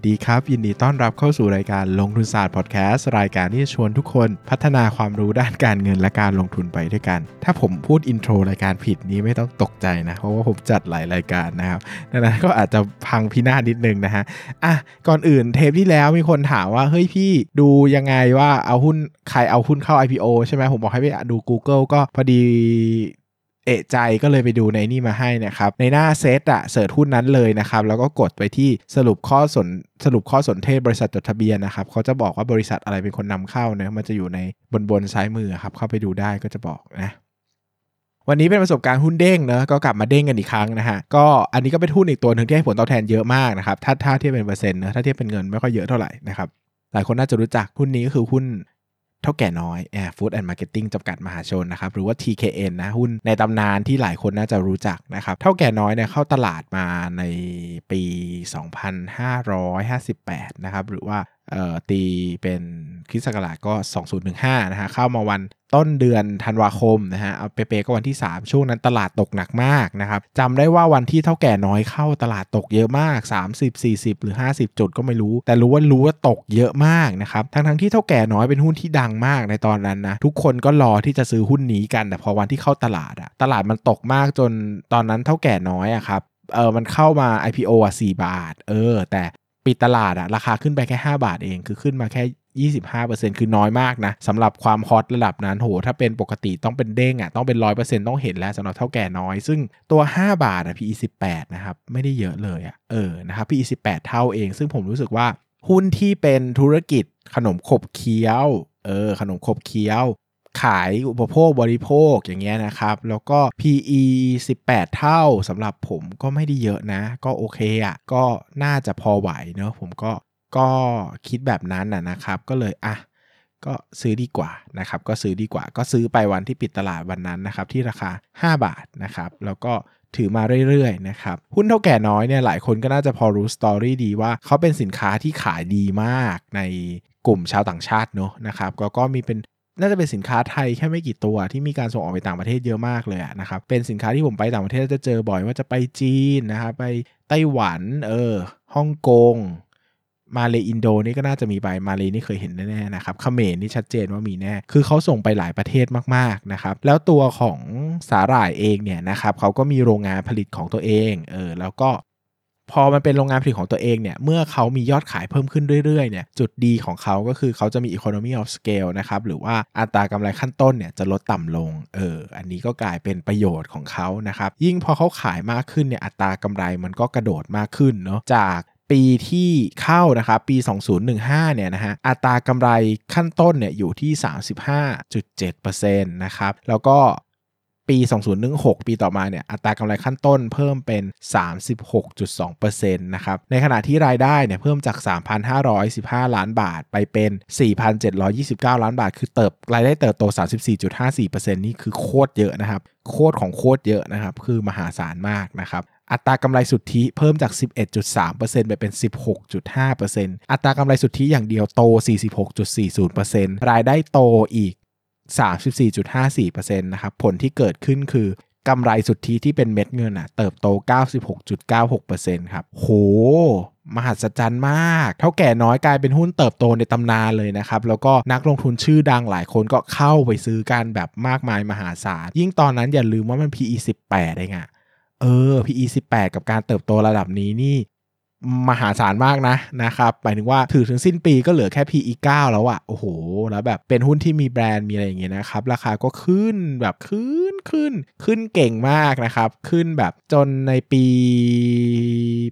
วัสดีครับ ยินดีต้อนรับเข้าสู่รายการลงทุนศาสตร์พอดแคสต์รายการที่ชวนทุกคนพัฒนาความรู้ด้านการเงินและการลงทุนไปด้วยกัน ถ้าผมพูด intro รายการผิดนี้ไม่ต้องตกใจนะ เพราะว่าผมจัดหลายรายการนะครับดังนั้นก็อาจจะพังพินาศนิดนึงนะฮะอะก่อนอื่นเทปที่แล้วมีคนถามว่าเฮ้ยพี่ดูยังไงว่าเอาหุ้นใครเอาหุ้นเข้า IPO ใช่ไหมผมบอกให้ไปดู Google ก็พอดี เอะใจก็เลยไปดูในนี่มาให้นะครับ ในหน้าเซตอะเสิร์ชหุ้นนั้นเลยนะครับ แล้วก็กดไปที่สรุปข้อสนสรุปข้อสนเทศบริษัทจดทะเบียนนะครับเขาจะบอกว่าบริษัทอะไรเป็นคนนำเข้านะมันจะอยู่ในบนบนซ้ายมือครับเข้าไปดูได้ก็จะบอกนะวันนี้เป็นประสบการณ์หุ้นเด้งเนะก็กลับมาเด้งกันอีกครั้งนะฮะก็อันนี้ก็เป็นหุ้นอีกตัวหนึ่งที่ให้ผลตอบแทนเยอะมากนะครับถ้าถ้าเทียบเป็นเปอร์เซ็นต์เนะถ้าเทียบเป็นเงินไม่ค่อยเยอะเท่าไหร่นะครับหลายคนน่าจะรู้จักหุ้นนี้ก็คือหุ้น เท่าแก่น้อยแอร์ฟู้ดแอนด์มาร์เก็ตติ้งจำกัดมหาชนนะครับหรือว่า TKN นะหุ้นในตำนานที่หลายคนน่าจะรู้จักนะครับเถ้าแก่น้อยเนี่ยเข้าตลาดมาในปี 2558 นะครับหรือว่าตีเป็น คริสต์ศักราชก็ 2015 นะฮะเข้ามาวันต้นเดือนธันวาคมนะฮะเอาเป๊ะๆก็วันที่ 3 ช่วงนั้นตลาดตกหนักมากนะครับจำได้ว่าวันที่เท่าแก่น้อยเข้าตลาดตกเยอะมาก 30 40 หรือ 50 จุดก็ไม่รู้ แต่รู้ว่ารู้ว่าตกเยอะมากนะครับทั้งทั้งๆที่เท่าแก่น้อยเป็นหุ้นที่ดังมากในตอนนั้นนะทุกคนก็รอที่จะซื้อหุ้นนี้กัน แต่พอวันที่เข้าตลาดอะตลาดมันตกมากจนตอนนั้นเท่าแก่น้อยอะครับเออมันเข้ามา IPO อะ4บาท เออ แต่ปิดตลาดอะราคาขึ้นไปแค่ 5 บาทเอง คือขึ้นมาแค่ 25%คือน้อยมากนะสำหรับความฮอตระดับนั้นโหถ้าเป็นปกติต้องเป็นเด้งอะต้องเป็น 100%ต้องเห็นแล้วสำหรับเท่าแก่น้อย ซึ่งตัว 5 บาทอะ PE 18นะครับไม่ได้เยอะเลยอะเออนะครับ PE 18 เท่าเอง ซึ่งผมรู้สึกว่าหุ้นที่เป็นธุรกิจขนมขบเคี้ยวเออขนมขบเคี้ยว ขายอุปโภคบริโภคอย่างเงี้ยนะครับ แล้วก็ PE 18 เท่าสำหรับผมก็ไม่ได้เยอะนะ ก็โอเคอะ่ะก็น่าจะพอไหวเนอะผมก็ ก็คิดแบบนั้นนะนะครับ ก็เลยอะก็ซื้อดีกว่านะครับ ก็ซื้อดีกว่า ก็ซื้อไปวันที่ปิดตลาดวันนั้นนะครับ ที่ราคา 5 บาทนะครับ แล้วก็ถือมาเรื่อยๆนะครับ หุ้นเท่าแก่น้อยเนี่ยหลายคนก็น่าจะพอรู้สตอรี่ดีว่าเขาเป็นสินค้าที่ขายดีมากในกลุ่มชาวต่างชาติเนอะนะครับก็ก็มีเป็นน่าจะเป็นสินค้าไทยแค่ไม่กี่ตัวที่มีการส่งออกไปต่างประเทศเยอะมากเลยนะครับ เป็นสินค้าที่ผมไปต่างประเทศจะเจอบ่อยว่าจะไปจีนนะครับไปไต้หวันเออฮ่องกง มาเลอินโดนี่ก็น่าจะมีไปมาเลนี่เคยเห็นแน่ๆนะครับเขมรนี่ชัดเจนว่ามีแน่ คือเขาส่งไปหลายประเทศมากๆนะครับ แล้วตัวของสาหร่ายเองเนี่ยนะครับเขาก็มีโรงงานผลิตของตัวเองเออแล้วก็พอมันเป็นโรงงานผลิตของตัวเองเนี่ย เมื่อเขามียอดขายเพิ่มขึ้นเรื่อยๆ เนี่ย จุดดีของเขาก็คือเขาจะมี economy of scale นะครับ หรือว่าอัตรากำไรขั้นต้นเนี่ยจะลดต่ำลง เออ อันนี้ก็กลายเป็นประโยชน์ของเขานะครับ ยิ่งพอเขาขายมากขึ้นเนี่ย อัตรากำไรมันก็กระโดดมากขึ้นเนาะ จาก ปีที่เข้านะครับปี 2015 เนี่ยนะฮะอัตรากำไรขั้นต้นเนี่ยอยู่ที่ 35.7%นะครับแล้วก็ปี 2016 ปีต่อมาเนี่ยอัตรากำไรขั้นต้นเพิ่มเป็น 36.2%นะครับ ในขณะที่รายได้เนี่ยเพิ่มจาก 3,515 ล้านบาทไปเป็น 4,729 ล้านบาท คือเติบรายได้เติบโต 34.54%นี่คือโคตรเยอะนะครับ โคตรของโคตรเยอะนะครับ คือมหาศาลมากนะครับ อัตรากำไรสุทธิเพิ่มจาก 11.3%ไปเป็น 16.5%อัตรากำไรสุทธิอย่างเดียวโต 46.40%รายได้โตอีก 34.54%นะครับผลที่เกิดขึ้นคือกำไรสุทธิที่เป็นเม็ดเงินอะเติบโต 96.96%ครับโห มหัศจรรย์มาก เท่าแก่น้อยกลายเป็นหุ้นเติบโตในตำนานเลยนะครับ แล้วก็นักลงทุนชื่อดังหลายคนก็เข้าไปซื้อกันแบบมากมายมหาศาล ยิ่งตอนนั้นอย่าลืมว่ามัน PE 18เองอะ เออ PE 18 กับการเติบโตระดับนี้นี่ มหาศาลมากนะนะครับหมายถึงว่าถือถึงสิ้นปีก็เหลือแค่ PE 9 แล้วอะโอ้โห แล้วแบบเป็นหุ้นที่มีแบรนด์มีอะไรอย่างเงี้ยนะครับ ราคาก็ขึ้นแบบขึ้นขึ้น ขึ้นเก่งมากนะครับ ขึ้นแบบจนในปี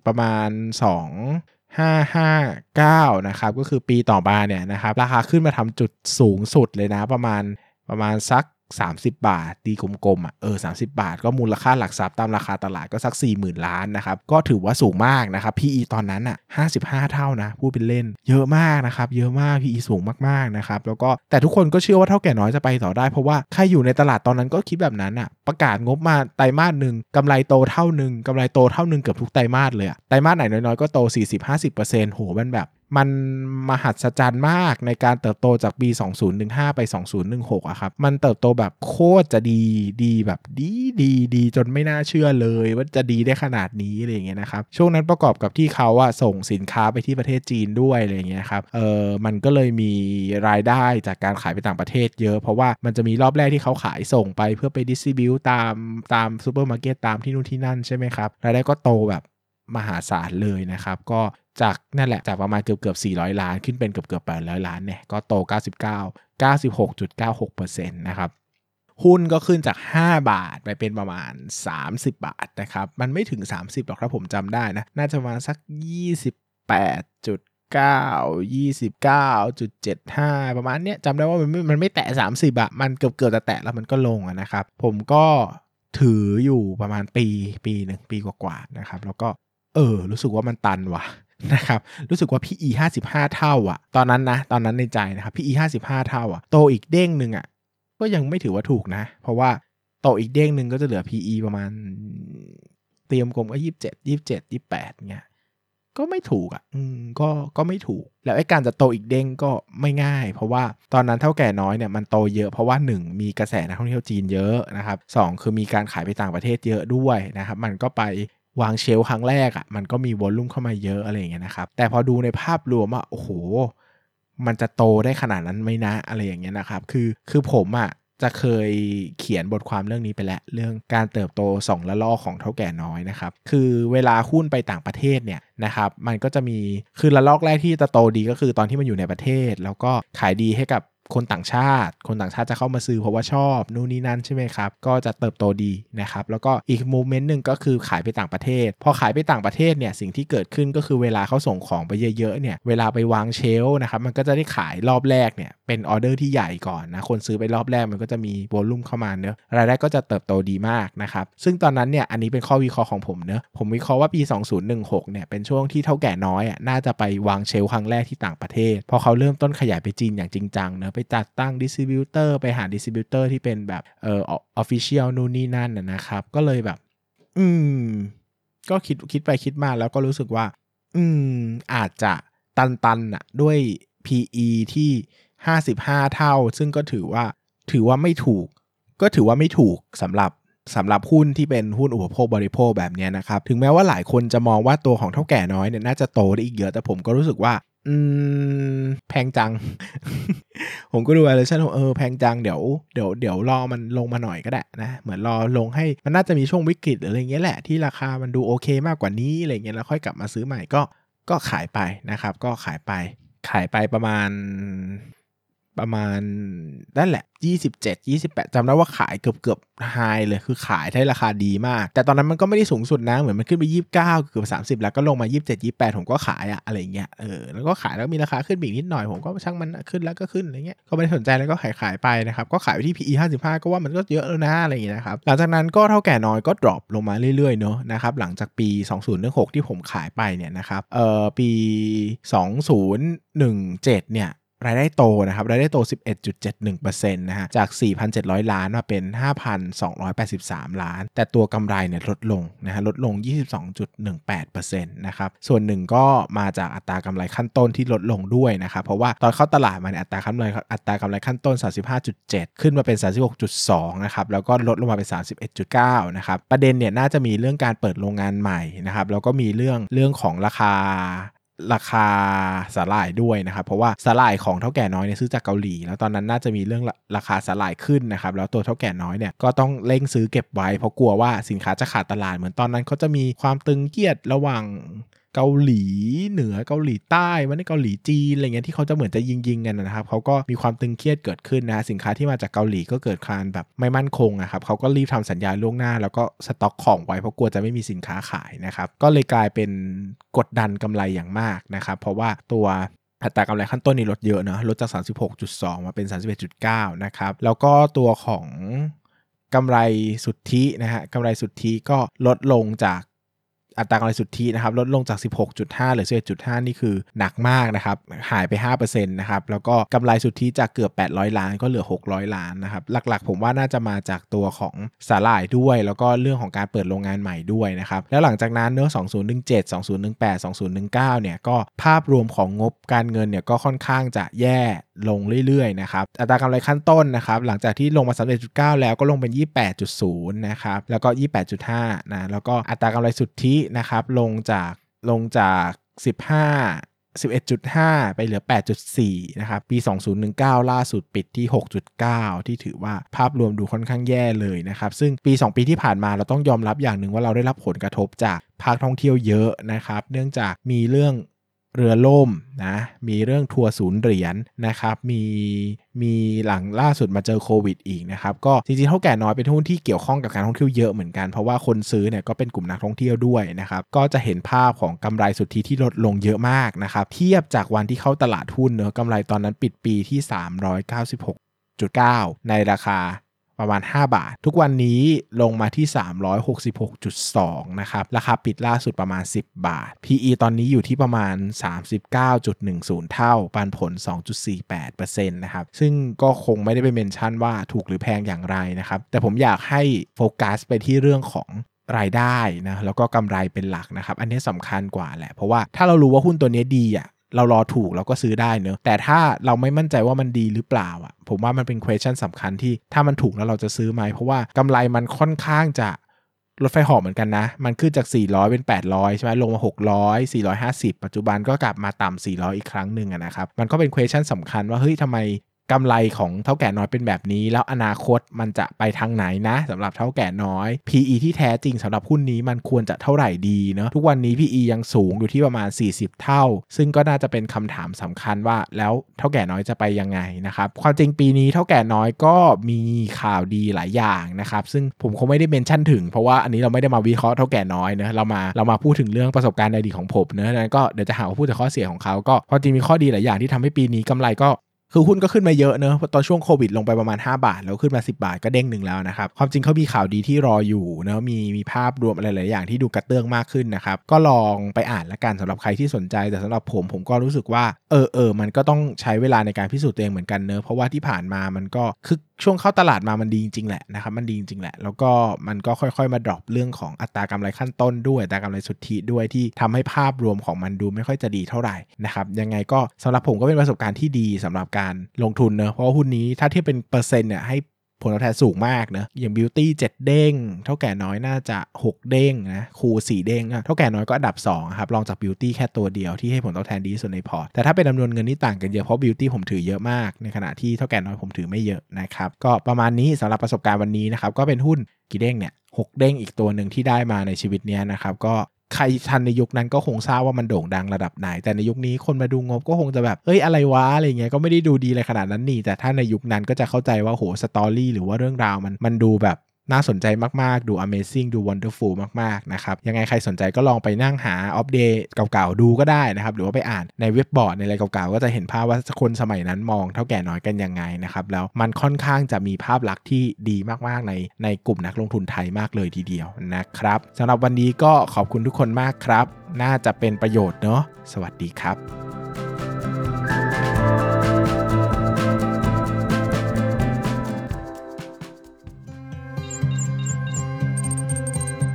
ประมาณ 2 559 นะครับ ก็คือปีต่อมาเนี่ยนะครับ ราคาขึ้นมาทำจุดสูงสุดเลยนะประมาณประมาณสัก 30 บาทตีกลมๆอะเออ30บาท ก็มูลค่าหลักทรัพย์ตามราคาตลาดก็สัก 40,000 ล้านนะครับ ก็ถือว่าสูงมากนะครับ PE ตอนนั้นอะ55 เท่านะ พูดเป็นเล่น เยอะมากนะครับ เยอะมาก PE สูงมากๆนะครับแล้วก็แต่ทุกคนก็เชื่อว่าเท่าแก่น้อยจะไปต่อได้ เพราะว่าใครอยู่ในตลาดตอนนั้นก็คิดแบบนั้นอะประกาศงบมาไตรมาสหนึ่งกำไรโตเท่าหนึ่งกำไรโตเท่าหนึ่งเกือบทุกไตรมาสเลยไตรมาสไหนน้อยๆก็โต 40-50%โหมันแบบ มันมหัศจรรย์มากในการเติบโตจากปี 2015 ไป 2016อะครับ มันเติบโตแบบโคตรจะดีดีแบบดีดีดีจนไม่น่าเชื่อเลย ว่าจะดีได้ขนาดนี้อะไรอย่างเงี้ยนะครับ ช่วงนั้นประกอบกับที่เขาอะส่งสินค้าไปที่ประเทศจีนด้วยอะไรอย่างเงี้ยครับ เออมันก็เลยมีรายได้จากการขายไปต่างประเทศเยอะ เพราะว่ามันจะมีรอบแรกที่เขาขายส่งไปเพื่อไป distribute ตามตามซูเปอร์มาร์เก็ตตามที่นู่นที่นั่นใช่ไหมครับ รายได้ก็โตแบบมหาศาลเลยนะครับ ก็ จากนั่นแหละจากประมาณเกือบเกือบ400 ล้าน ขึ้นเป็นเกือบเกือบ800 ล้านเนี่ยก็โต 99 96.96%นะครับหุ้นก็ขึ้นจาก 5 บาทไปเป็นประมาณ 30 บาทนะครับ มันไม่ถึง 30 หรอกถ้าผมจำได้นะ น่าจะประมาสัก 28จุด9 29.75 ประมาณเนี้ยจำได้ว่ามันไม่มันไม่แตะ 30อะมันเกือบเกือบจะแตะแล้วมันก็ลงนะครับ ผมก็ถืออยู่ประมาณปีปีหนึ่งปีกว่าๆนะครับ แล้วก็เออ รู้สึกว่ามันตันว่ะ นะครับรู้สึกว่า PE 55 เท่าอะตอนนั้นนะตอนนั้นในใจนะครับ PE 55 เท่าอะโตอีกเด้งหนึ่งอะก็ยังไม่ถือว่าถูกนะ เพราะว่าโตอีกเด้งหนึ่งก็จะเหลือ PE ประมาณ เตรียมกลมก็27 27 28เงี้ยก็ไม่ถูกอะ่ะอืมก็ก็ไม่ถูก แล้วไอ้การจะโตอีกเด้งก็ไม่ง่าย เพราะว่าตอนนั้นเท่าแก่น้อยเนี่ยมันโตเยอะเพราะว่า 1 มีกระแสนักท่องเที่ยวจีนเยอะนะครับสคือมีการขายไปต่างประเทศเยอะด้วยนะครับ มันก็ไป วางเชลครั้งแรกอะ่ะมันก็มีวอลลุ่มเข้ามาเยอะอะไรอย่างเงี้ยนะครับ แต่พอดูในภาพรวมอะโอ้โห มันจะโตได้ขนาดนั้นไหมนะอะไรอย่างเงี้ยนะครับ คือคือผมอะจะเคยเขียนบทความเรื่องนี้ไปแล้ว เรื่องการเติบโต 2 ละลอกของเท่าแก่น้อยนะครับ คือเวลาหุ้นไปต่างประเทศเนี่ยนะครับ มันก็จะมีคือละลอกแรกที่จะโตดีก็คือตอนที่มันอยู่ในประเทศ แล้วก็ขายดีให้กับ คนต่างชาติ คนต่างชาติจะเข้ามาซื้อเพราะว่าชอบนู่นนี่นั่นใช่ไหมครับ ก็จะเติบโตดีนะครับ แล้วก็อีก moment หนึ่งก็คือขายไปต่างประเทศ พอขายไปต่างประเทศเนี่ยสิ่งที่เกิดขึ้นก็คือเวลาเขาส่งของไปเยอะๆเนี่ยเวลาไปวาง shelf นะครับมันก็จะได้ขายรอบแรกเนี่ยเป็นออเดอร์ที่ใหญ่ก่อนนะคนซื้อไปรอบแรกมันก็จะมี volume เข้ามาเนอะรายได้ก็จะเติบโตดีมากนะครับซึ่งตอนนั้นเนี่ยอันนี้เป็นข้อวิเคราะห์ของผมเนอะผมวิเคราะห์ว่าปี 2016เนี่ยเป็นช่วงที่เถ้าแก่น้อยอะน่าจะไปวาง shelf ครั้งแรกที่ต่างประเทศพอเขาเริ่มต้นขยายไปจีนอย่างจริงจังเนอะไปจัดตั้ง distributor ไปหา distributor ที่เป็นแบบเออออฟฟิเชียลนู่นนี่นั่นนะครับ ก็เลยแบบ อืม ก็คิดคิดไปคิดมาแล้วก็รู้สึกว่า อืม อาจจะตันตันอะด้วย PE ที่ 55 เท่า ซึ่งก็ถือว่าถือว่าไม่ถูก ก็ถือว่าไม่ถูกสำหรับสำหรับหุ้นที่เป็นหุ้นอุปโภคบริโภคแบบนี้นะครับ ถึงแม้ว่าหลายคนจะมองว่าตัวของเท่าแก่น้อยเนี่ยน่าจะโตได้อีกเยอะ แต่ผมก็รู้สึกว่า อืม แพงจัง ผมก็ดู valuation เออแพงจังเดี๋ยวเดี๋ยวเดี๋ยวรอมันลงมาหน่อยก็ได้นะ เหมือนรอลงให้มันน่าจะมีช่วงวิกฤตหรืออะไรเงี้ยแหละที่ราคามันดูโอเคมากกว่านี้อะไรเงี้ยแล้วค่อยกลับมาซื้อใหม่ก็ก็ขายไปนะครับ ก็ขายไปขายไปประมาณ ประมาณนั่นแหละ 27 28จำได้ว่าขายเกือบเกือบ high เลยคือขายได้ราคาดีมาก แต่ตอนนั้นมันก็ไม่ได้สูงสุดนะ เหมือนมันขึ้นไป 29 เกือบ 30 แล้วก็ลงมา 27 28 ผมก็ขายอะอะไรเงี้ยเออแล้วก็ขายแล้วมีราคาขึ้นอีกนิดหน่อย ผมก็ช่างมันขึ้นแล้วก็ขึ้นอะไรเงี้ยก็ไม่ได้สนใจแล้วก็ขายขายไปนะครับ ก็ขายไปที่ PE 55 ก็ว่ามันก็เยอะแล้วนะอะไรอย่างเงี้ยนะครับหลังจากนั้นก็เถ้าแก่น้อยก็ drop ลงมาเรื่อยๆเนาะนะครับหลังจากปี 2016 ที่ผมขายไปเนี่ยนะครับเอ่อปี 2017 เนี่ย รายได้โตนะครับรายได้โต 11.71%นะฮะจาก 4,700 ล้านมาเป็น 5,283 ล้าน แต่ตัวกำไรเนี่ยลดลงนะฮะลดลง 22.18%นะครับส่วนหนึ่งก็มาจากอัตรากำไรขั้นต้นที่ลดลงด้วยนะครับเพราะว่าตอนเข้าตลาดมาเนี่ยอัตรากำไรอัตรากำไรขั้นต้น 35.7 ขึ้นมาเป็น 36.2 นะครับแล้วก็ลดลงมาเป็น 31.9 นะครับประเด็นเนี่ยน่าจะมีเรื่องการเปิดโรงงานใหม่นะครับแล้วก็มีเรื่องเรื่องของราคา ราคาสาหร่ายด้วยนะครับ เพราะว่าสาหร่ายของเท่าแก่น้อยเนี่ยซื้อจากเกาหลี แล้วตอนนั้นน่าจะมีเรื่องราคาสาหร่ายขึ้นนะครับ แล้วตัวเท่าแก่น้อยเนี่ยก็ต้องเร่งซื้อเก็บไว้เพราะกลัวว่าสินค้าจะขาดตลาดเหมือนตอนนั้นเขาจะมีความตึงเครียดระหว่าง เกาหลีเหนือเกาหลีใต้วันนี้เกาหลีจีนอะไรเงี้ยที่เขาจะเหมือนจะยิงยิงกันนะครับเขาก็มีความตึงเครียดเกิดขึ้นนะสินค้าที่มาจากเกาหลีก็เกิดการแบบไม่มั่นคงนะครับเขาก็รีบทำสัญญาล่วงหน้า แล้วก็สต็อกของไว้เพราะกลัวจะไม่มีสินค้าขายนะครับก็เลยกลายเป็นกดดันกำไรอย่างมากนะครับเพราะว่าตัวอัตรากำไรขั้นต้นนี่ลดเยอะนะลดจาก 36.2 มาเป็น 31.9 นะครับ แล้วก็ตัวของกำไรสุทธินะฮะกำไรสุทธิก็ลดลงจาก อัตรากำไรสุทธินะครับลดลงจาก 16.5หรือ11.5 นี่คือหนักมากนะครับหายไป 5%นะครับแล้วก็กำไรสุทธิจากเกือบ 800 ล้านก็เหลือ 600 ล้านนะครับหลักๆ ผมว่าน่าจะมาจากตัวของสาหร่ายด้วย แล้วก็เรื่องของการเปิดโรงงานใหม่ด้วยนะครับแล้วหลังจากนั้นเนื้อ2017 2018 2019เนี่ยก็ภาพรวมของงบการเงินเนี่ยก็ค่อนข้างจะแย่ ลงเรื่อยๆนะครับอัตรากำไรขั้นต้นนะครับหลังจากที่ลงมา 31.9 แล้วก็ลงเป็น 28.0 นะครับแล้วก็ 28.5 นะแล้วก็อัตรากำไรสุทธินะครับลงจากลงจาก 15 11.5 ไปเหลือ 8.4 นะครับ ปี 2019 ล่าสุดปิดที่ 6.9 ที่ถือว่าภาพรวมดูค่อนข้างแย่เลยนะครับ ซึ่งปี 2 ปีที่ผ่านมาเราต้องยอมรับอย่างหนึ่งว่าเราได้รับผลกระทบจากภาคท่องเที่ยวเยอะนะครับ เนื่องจากมีเรื่อง เรือล่มนะมีเรื่องทัวร์ศูนย์เหรียญนนะครับมีมีหลังล่าสุดมาเจอโควิดอีกนะครับก็จริงๆเท่าแก่น้อยเป็นหุ้นที่เกี่ยวข้องกับการท่องเที่ยวเยอะเหมือนกัน เพราะว่าคนซื้อเนี่ยก็เป็นกลุ่มนักท่องเที่ยวด้วยนะครับก็จะเห็นภาพของกำไรสุทธิที่ลดลงเยอะมากนะครับเทียบจากวันที่เข้าตลาดหุ้นเนอะกำไรตอนนั้นปิดปีที่ 396.9 ในราคา ประมาณ 5 บาท ทุกวันนี้ลงมาที่ 366.2 นะครับ ราคาปิดล่าสุดประมาณ 10 บาท PE ตอนนี้อยู่ที่ประมาณ 39.10 เท่า ปันผล 2.48%นะครับ ซึ่งก็คงไม่ได้ไปเมนชั่นว่าถูกหรือแพงอย่างไรนะครับ แต่ผมอยากให้โฟกัสไปที่เรื่องของรายได้นะแล้วก็กำไรเป็นหลักนะครับ อันนี้สำคัญกว่าแหละ เพราะว่าถ้าเรารู้ว่าหุ้นตัวนี้ดีอะ เรารอถูกเราก็ซื้อได้เนอะแต่ถ้าเราไม่มั่นใจว่ามันดีหรือเปล่าอะ ผมว่ามันเป็น question สำคัญที่ถ้ามันถูกแล้วเราจะซื้อไหมเพราะว่ากำไรมันค่อนข้างจะรถไฟหอบเหมือนกันนะ มันขึ้นจาก 400 เป็น 800 ใช่ไหมลงมา 600 450 ปัจจุบันก็กลับมาต่ำ400 อีกครั้งหนึ่งนะครับ มันก็เป็น question สำคัญว่า เฮ้ยทำไม กำไรของเท่าแก่น้อยเป็นแบบนี้ แล้วอนาคตมันจะไปทางไหนนะสำหรับเท่าแก่น้อย PE ที่แท้จริงสำหรับหุ้นนี้มันควรจะเท่าไหร่ดีเนาะทุกวันนี้ PE ยังสูงอยู่ที่ประมาณ 40 เท่า ซึ่งก็น่าจะเป็นคำถามสำคัญว่าแล้วเท่าแก่น้อยจะไปยังไงนะครับความจริงปีนี้เท่าแก่น้อยก็มีข่าวดีหลายอย่างนะครับซึ่งผมคงไม่ได้เมนชั่นถึงเพราะว่าอันนี้เราไม่ได้มาวิเคราะห์เท่าแก่น้อยเนะเรามาเรามาพูดถึงเรื่องประสบการณ์ในอดีตของผมเนะนั้นก็เดี๋ยวจะหาว่าพูดแต่ข้อเสียของเขาก็ความจริงมีข้อดีหลายอย่างที่ทำให้ปีนี้กำไรก็ คือหุ้นก็ขึ้นมาเยอะเนอะตอนช่วงโควิดลงไปประมาณ 5 บาท แล้วขึ้นมา 10 บาทก็เด้งหนึ่งแล้วนะครับ ความจริงเขามีข่าวดีที่รออยู่เนอะมีมีภาพรวมอะไรหลายอย่างที่ดูกระเตื้องมากขึ้นนะครับ ก็ลองไปอ่านละกันสำหรับใครที่สนใจ แต่สำหรับผมผมก็รู้สึกว่า เออเออมันก็ต้องใช้เวลาในการพิสูจน์ตัวเองเหมือนกันเนอะเพราะว่าที่ผ่านมามันก็คึก ช่วงเข้าตลาดมามันดีจริงๆแหละนะครับมันดีจริงๆแหละ แล้วก็มันก็ค่อยๆ มาดรอปเรื่องของอัตรากำไรขั้นต้นด้วยอัตรากำไรสุทธิด้วยที่ทำให้ภาพรวมของมันดูไม่ค่อยจะดีเท่าไหร่นะครับยังไงก็สำหรับผมก็เป็นประสบการณ์ที่ดีสำหรับการลงทุนเนอะเพราะว่าหุ้นนี้ถ้าเทียบเป็นเปอร์เซ็นต์เนี่ยให้ ผลตอบแทนสูงมากนะอย่างบิวตี้เจ็ดเด้ง เถ้าแก่น้อยน่าจะ 6 เด้งนะคูสี่เด้งเถ้าแก่น้อยก็อันดับ2ครับรองจากบิวตี้แค่ตัวเดียวที่ให้ผลตอบแทนดีที่สุดในพอร์ตแต่ถ้าเป็นจำนวนเงินนี่ต่างกันเยอะเพราะบิวตี้ผมถือเยอะมากในขณะที่เถ้าแก่น้อยผมถือไม่เยอะนะครับก็ประมาณนี้สำหรับประสบการณ์วันนี้นะครับก็เป็นหุ้นกี่เด้งเนี่ยหกเด้งอีกตัวหนึ่งที่ได้มาในชีวิตเนี้ยนะครับก็ ใครทันในยุคนั้นก็คงทราบว่ามันโด่งดังระดับไหน แต่ในยุคนี้คนมาดูงบก็คงจะแบบเอ้ยอะไรวะอะไรเงี้ยก็ไม่ได้ดูดีเลยขนาดนั้นนี่แต่ถ้าในยุคนั้นก็จะเข้าใจว่าโหสตอรี่หรือว่าเรื่องราวมันมันดูแบบ น่าสนใจมากๆ ดู Amazing ดู Wonderful มากๆนะครับยังไงใครสนใจก็ลองไปนั่งหาอัปเดตเก่าๆ ดูก็ได้นะครับ หรือว่าไปอ่านในเว็บบอร์ดในอะไรเก่าๆ ก็จะเห็นภาพว่าคนสมัยนั้นมองเท่าแก่น้อยกันยังไงนะครับแล้วมันค่อนข้างจะมีภาพลักษณ์ที่ดีมากๆในในกลุ่มนักลงทุนไทยมากเลยทีเดียวนะครับสำหรับวันนี้ก็ขอบคุณทุกคนมากครับ น่าจะเป็นประโยชน์เนาะสวัสดีครับ